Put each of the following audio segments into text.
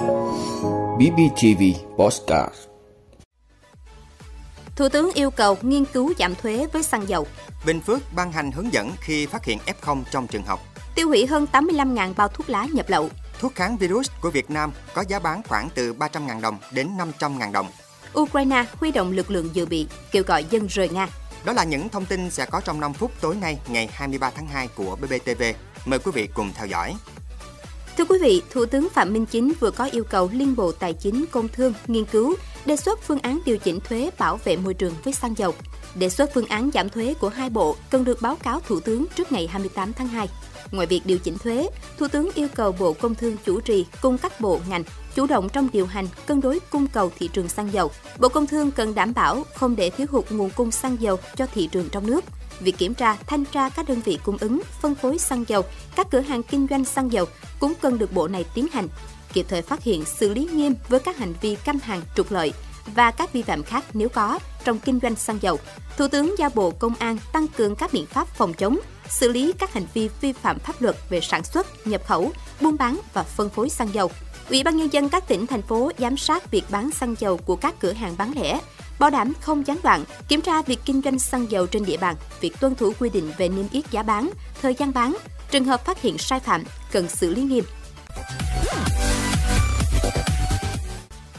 BBTV Postcard Thủ tướng yêu cầu nghiên cứu giảm thuế với xăng dầu. Bình Phước ban hành hướng dẫn khi phát hiện F0 trong trường học. Tiêu hủy hơn 85.000 bao thuốc lá nhập lậu. Thuốc kháng virus của Việt Nam có giá bán khoảng từ 300.000 đồng đến 500.000 đồng. Ukraine huy động lực lượng dự bị, kêu gọi dân rời Nga. Đó là những thông tin sẽ có trong 5 phút tối nay ngày 23 tháng 2 của BBTV. Mời quý vị cùng theo dõi. Thưa quý vị, Thủ tướng Phạm Minh Chính vừa có yêu cầu Liên Bộ Tài chính Công Thương nghiên cứu đề xuất phương án điều chỉnh thuế bảo vệ môi trường với xăng dầu. Đề xuất phương án giảm thuế của hai bộ cần được báo cáo Thủ tướng trước ngày 28 tháng 2. Ngoài việc điều chỉnh thuế, Thủ tướng yêu cầu Bộ Công Thương chủ trì cùng các bộ ngành chủ động trong điều hành cân đối cung cầu thị trường xăng dầu. Bộ Công Thương cần đảm bảo không để thiếu hụt nguồn cung xăng dầu cho thị trường trong nước. Việc kiểm tra, thanh tra các đơn vị cung ứng, phân phối xăng dầu, các cửa hàng kinh doanh xăng dầu cũng cần được bộ này tiến hành, kịp thời phát hiện xử lý nghiêm với các hành vi canh hàng trục lợi và các vi phạm khác nếu có trong kinh doanh xăng dầu. Thủ tướng giao Bộ Công an tăng cường các biện pháp phòng chống, xử lý các hành vi vi phạm pháp luật về sản xuất, nhập khẩu, buôn bán và phân phối xăng dầu. Ủy ban nhân dân các tỉnh thành phố giám sát việc bán xăng dầu của các cửa hàng bán lẻ, bảo đảm không gián đoạn, kiểm tra việc kinh doanh xăng dầu trên địa bàn, việc tuân thủ quy định về niêm yết giá bán, thời gian bán, trường hợp phát hiện sai phạm cần xử lý nghiêm.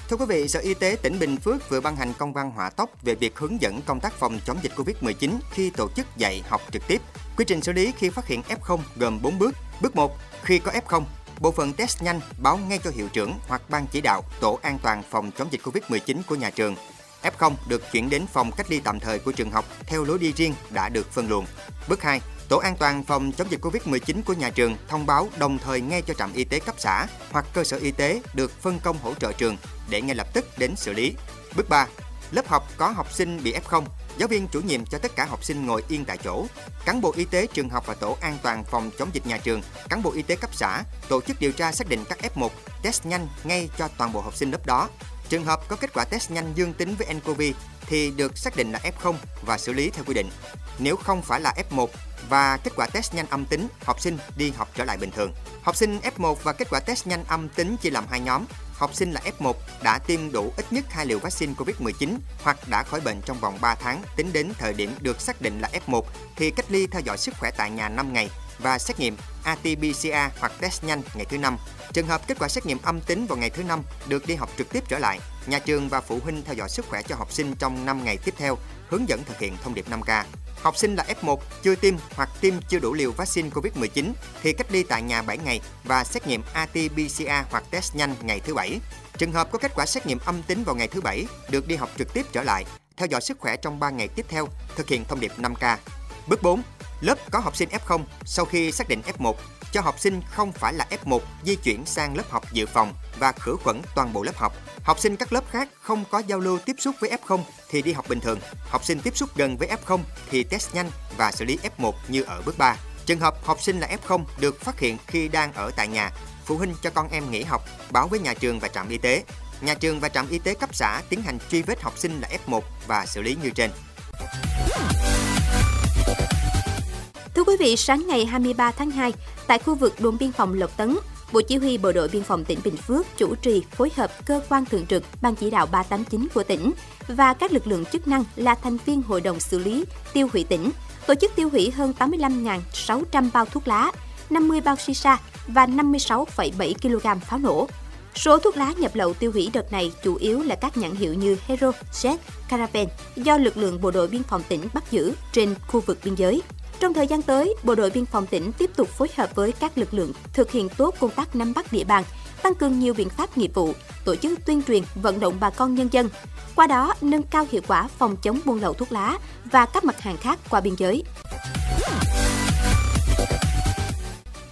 Thưa quý vị, Sở Y tế tỉnh Bình Phước vừa ban hành công văn hỏa tốc về việc hướng dẫn công tác phòng chống dịch Covid-19 khi tổ chức dạy học trực tiếp. Quy trình xử lý khi phát hiện F0 gồm 4 bước. Bước 1, khi có F0, bộ phận test nhanh báo ngay cho hiệu trưởng hoặc ban chỉ đạo tổ an toàn phòng chống dịch Covid-19 của nhà trường. F0 được chuyển đến phòng cách ly tạm thời của trường học theo lối đi riêng đã được phân luồng. Bước 2, Tổ an toàn phòng chống dịch Covid-19 của nhà trường thông báo đồng thời ngay cho trạm y tế cấp xã hoặc cơ sở y tế được phân công hỗ trợ trường để ngay lập tức đến xử lý. Bước 3. Lớp học có học sinh bị F0, giáo viên chủ nhiệm cho tất cả học sinh ngồi yên tại chỗ. Cán bộ y tế trường học và tổ an toàn phòng chống dịch nhà trường, cán bộ y tế cấp xã tổ chức điều tra xác định các F1, test nhanh ngay cho toàn bộ học sinh lớp đó. Trường hợp có kết quả test nhanh dương tính với nCoV thì được xác định là F0 và xử lý theo quy định. Nếu không phải là F1 và kết quả test nhanh âm tính, học sinh đi học trở lại bình thường. Học sinh F1 và kết quả test nhanh âm tính chia làm hai nhóm. Học sinh là F1 đã tiêm đủ ít nhất hai liều vaccine COVID-19 hoặc đã khỏi bệnh trong vòng 3 tháng tính đến thời điểm được xác định là F1 thì cách ly theo dõi sức khỏe tại nhà 5 ngày và xét nghiệm RT-PCR hoặc test nhanh ngày thứ năm. Trường hợp kết quả xét nghiệm âm tính vào ngày thứ năm được đi học trực tiếp trở lại. Nhà trường và phụ huynh theo dõi sức khỏe cho học sinh trong 5 ngày tiếp theo, hướng dẫn thực hiện thông điệp 5K. Học sinh là F1 chưa tiêm hoặc tiêm chưa đủ liều vaccine COVID-19 thì cách ly tại nhà 7 ngày và xét nghiệm RT-PCR hoặc test nhanh ngày thứ bảy. Trường hợp có kết quả xét nghiệm âm tính vào ngày thứ bảy được đi học trực tiếp trở lại, theo dõi sức khỏe trong 3 ngày tiếp theo, thực hiện thông điệp 5K. Bước 4. Lớp có học sinh F0 sau khi xác định F1 cho học sinh không phải là F1 di chuyển sang lớp học dự phòng và khử khuẩn toàn bộ lớp học. Học sinh các lớp khác không có giao lưu tiếp xúc với F0 thì đi học bình thường. Học sinh tiếp xúc gần với F0 thì test nhanh và xử lý F1 như ở bước 3. Trường hợp học sinh là F0 được phát hiện khi đang ở tại nhà, phụ huynh cho con em nghỉ học, báo với nhà trường và trạm y tế. Nhà trường và trạm y tế cấp xã tiến hành truy vết học sinh là F1 và xử lý như trên. Quý vị, sáng ngày 23 tháng 2, tại khu vực đồn biên phòng Lộc Tấn, Bộ Chỉ huy Bộ đội Biên phòng tỉnh Bình Phước chủ trì phối hợp cơ quan thường trực Ban chỉ đạo 389 của tỉnh và các lực lượng chức năng là thành viên Hội đồng xử lý tiêu hủy tỉnh, tổ chức tiêu hủy hơn 85.600 bao thuốc lá, 50 bao shisha và 56,7 kg pháo nổ. Số thuốc lá nhập lậu tiêu hủy đợt này chủ yếu là các nhãn hiệu như Hero, Jet, Caravan do lực lượng bộ đội biên phòng tỉnh bắt giữ trên khu vực biên giới. Trong thời gian tới, Bộ đội Biên phòng tỉnh tiếp tục phối hợp với các lực lượng thực hiện tốt công tác nắm bắt địa bàn, tăng cường nhiều biện pháp nghiệp vụ, tổ chức tuyên truyền, vận động bà con nhân dân. Qua đó, nâng cao hiệu quả phòng chống buôn lậu thuốc lá và các mặt hàng khác qua biên giới.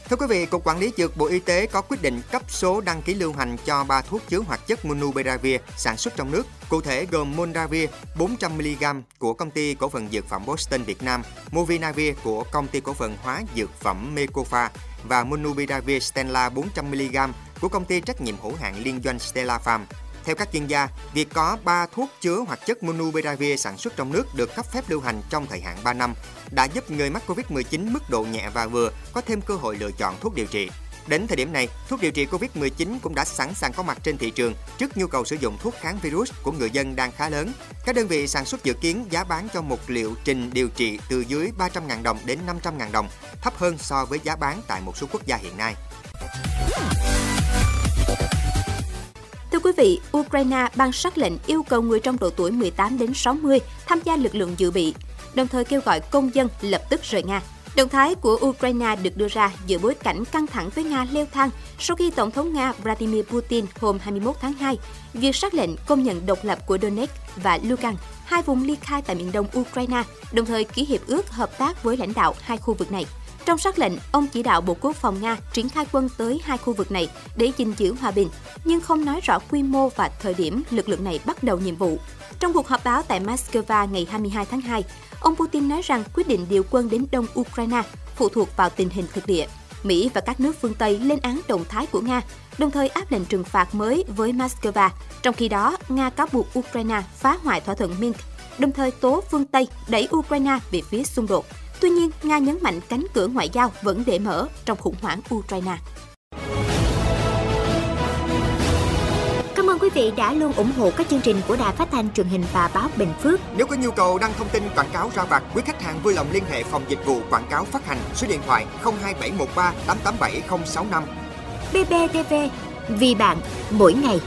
Thưa quý vị, Cục Quản lý Dược Bộ Y tế có quyết định cấp số đăng ký lưu hành cho 3 thuốc chứa hoạt chất Monubiravir sản xuất trong nước. Cụ thể gồm Monravir 400mg của công ty cổ phần dược phẩm Boston Việt Nam, Movinavir của công ty cổ phần hóa dược phẩm Mekofa và Monubiravir Stella 400mg của công ty trách nhiệm hữu hạn liên doanh Stella Farm. Theo các chuyên gia, việc có 3 thuốc chứa hoạt chất Monupiravir sản xuất trong nước được cấp phép lưu hành trong thời hạn 3 năm đã giúp người mắc Covid-19 mức độ nhẹ và vừa có thêm cơ hội lựa chọn thuốc điều trị. Đến thời điểm này, thuốc điều trị Covid-19 cũng đã sẵn sàng có mặt trên thị trường trước nhu cầu sử dụng thuốc kháng virus của người dân đang khá lớn. Các đơn vị sản xuất dự kiến giá bán cho một liệu trình điều trị từ dưới 300.000 đồng đến 500.000 đồng, thấp hơn so với giá bán tại một số quốc gia hiện nay. Vị, Ukraine ban sắc lệnh yêu cầu người trong độ tuổi 18 đến 60 tham gia lực lượng dự bị, đồng thời kêu gọi công dân lập tức rời Nga. Động thái của Ukraine được đưa ra giữa bối cảnh căng thẳng với Nga leo thang sau khi Tổng thống Nga Vladimir Putin hôm 21 tháng 2 duyệt sắc lệnh công nhận độc lập của Donetsk và Lugansk, hai vùng ly khai tại miền đông Ukraine, đồng thời ký hiệp ước hợp tác với lãnh đạo hai khu vực này. Trong sắc lệnh, ông chỉ đạo Bộ Quốc phòng Nga triển khai quân tới hai khu vực này để gìn giữ hòa bình, nhưng không nói rõ quy mô và thời điểm lực lượng này bắt đầu nhiệm vụ. Trong cuộc họp báo tại Moscow ngày 22 tháng 2, ông Putin nói rằng quyết định điều quân đến đông Ukraine phụ thuộc vào tình hình thực địa. Mỹ và các nước phương Tây lên án động thái của Nga, đồng thời áp lệnh trừng phạt mới với Moscow. Trong khi đó, Nga cáo buộc Ukraine phá hoại thỏa thuận Minsk, đồng thời tố phương Tây đẩy Ukraine về phía xung đột. Tuy nhiên, Nga nhấn mạnh cánh cửa ngoại giao vẫn để mở trong khủng hoảng Ukraine. Cảm ơn quý vị đã luôn ủng hộ các chương trình của Đài Phát thanh truyền hình và báo Bình Phước. Nếu có nhu cầu đăng thông tin quảng cáo ra vặt, quý khách hàng vui lòng liên hệ phòng dịch vụ quảng cáo phát hành số điện thoại 02713 887065. BBTV, vì bạn, mỗi ngày.